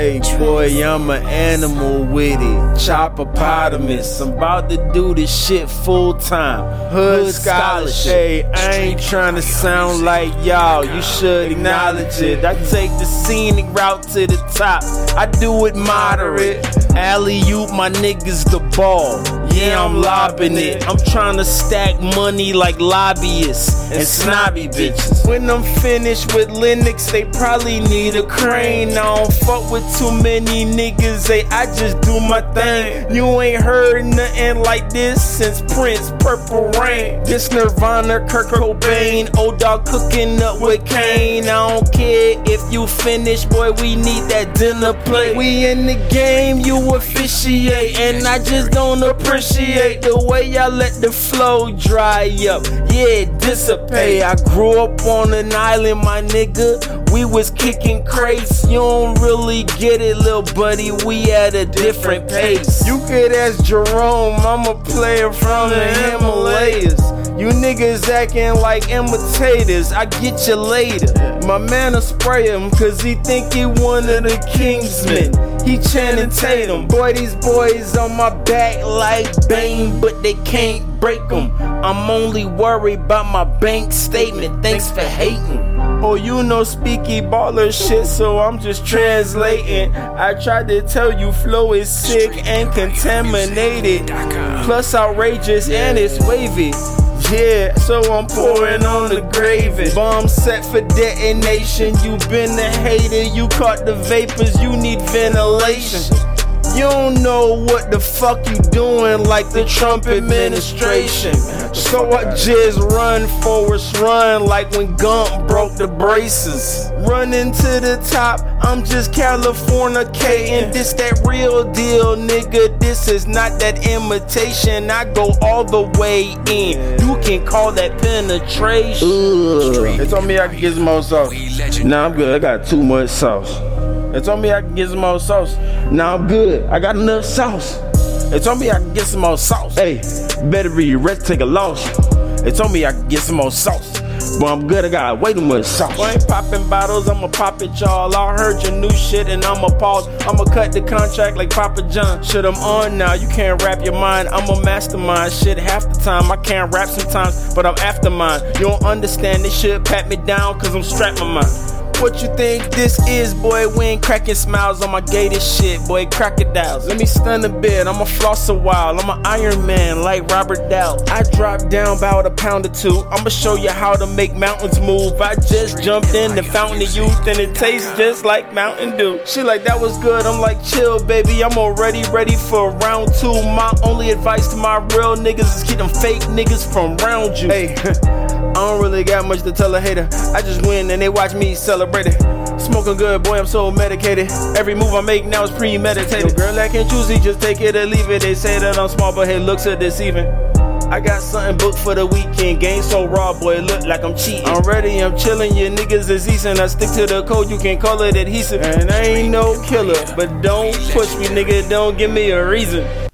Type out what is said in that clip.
Hey boy, I'm an animal with it. Chopopotamus. I'm about to do this shit full time. Hood scholarship. Hey, I ain't trying to sound like y'all. You should acknowledge it. I take the scenic route to the top. I do it moderate. Alley oop, my niggas the ball. Yeah, I'm lobbing it. I'm trying to stack money like lobbyists and snobby bitches. When I'm finished with Linux, they probably need a crane. I don't fuck with too many niggas. Hey, I just do my thing. You ain't heard nothing like this since Prince, Purple Rain. This Nirvana, Kurt Cobain, old dog cooking up with Kane. I don't care if you finish, boy. We need that dinner plate. We in the game, you officiate, and I just don't appreciate the way y'all let the flow dry up. Yeah, dissipate. I grew up on an island, my nigga. We was kicking crates. You don't really get it, little buddy. We at a different pace. You could ask Jerome, I'm a player from the Himalayas. You niggas acting like imitators, I get you later. My man will spray him cause he think he one of the Kingsmen. He Channing Tatum. Boy, these boys on my back like Bane, but they can't break them. I'm only worried about my bank statement. Thanks for hating. Oh, you know speaky baller shit, so I'm just translating. I tried to tell you flow is sick and contaminated. Plus outrageous and it's wavy. Yeah, so I'm pouring on the gravy. Bomb set for detonation. You been a hater, you caught the vapors, you need ventilation. You don't know what the fuck you doing like the Trump administration. So I just run forwards, run like when Gump broke the braces. Running to the top, I'm just California Californicating. This that real deal, nigga. This is not that imitation. I go all the way in. You can call that penetration. Ugh. They told me I could get some more sauce. Nah, I'm good. I got too much sauce. They told me I could get some more sauce. Now I'm good. I got enough sauce. They told me I could get some more sauce. Hey, better be to take a loss. They told me I could get some more sauce. But I'm good, I got way too much sauce. I ain't popping bottles, I'ma pop it, y'all. I heard your new shit and I'ma pause. I'ma cut the contract like Papa John. Shit, I'm on now, you can't rap your mind. I'm a mastermind. Shit, half the time I can't rap sometimes, but I'm after mine. You don't understand this shit, pat me down, cause I'm strapped my mind. What you think this is, boy? We ain't cracking smiles on my gated shit, boy. Crocodiles. Let me stun a bit. I'ma floss a while. I'm an Iron Man like Robert Dow. I drop down about a pound or two. I'ma show you how to make mountains move. I just jumped in the fountain of youth and it tastes just like Mountain Dew. She like that was good. I'm like chill, baby. I'm already ready for round two. My only advice to my real niggas is keep them fake niggas from round you. Hey. I don't really got much to tell a hater. I just win and they watch me celebrate it. Smoking good, boy, I'm so medicated. Every move I make now is premeditated. Girl, I can choose just take it or leave it. They say that I'm small, but hey, looks are deceiving. I got something booked for the weekend. Game so raw, boy, look like I'm cheating. I'm ready, I'm chilling. Your niggas is decent. I stick to the code, you can call it adhesive. And I ain't no killer, but don't push me, nigga. Don't give me a reason.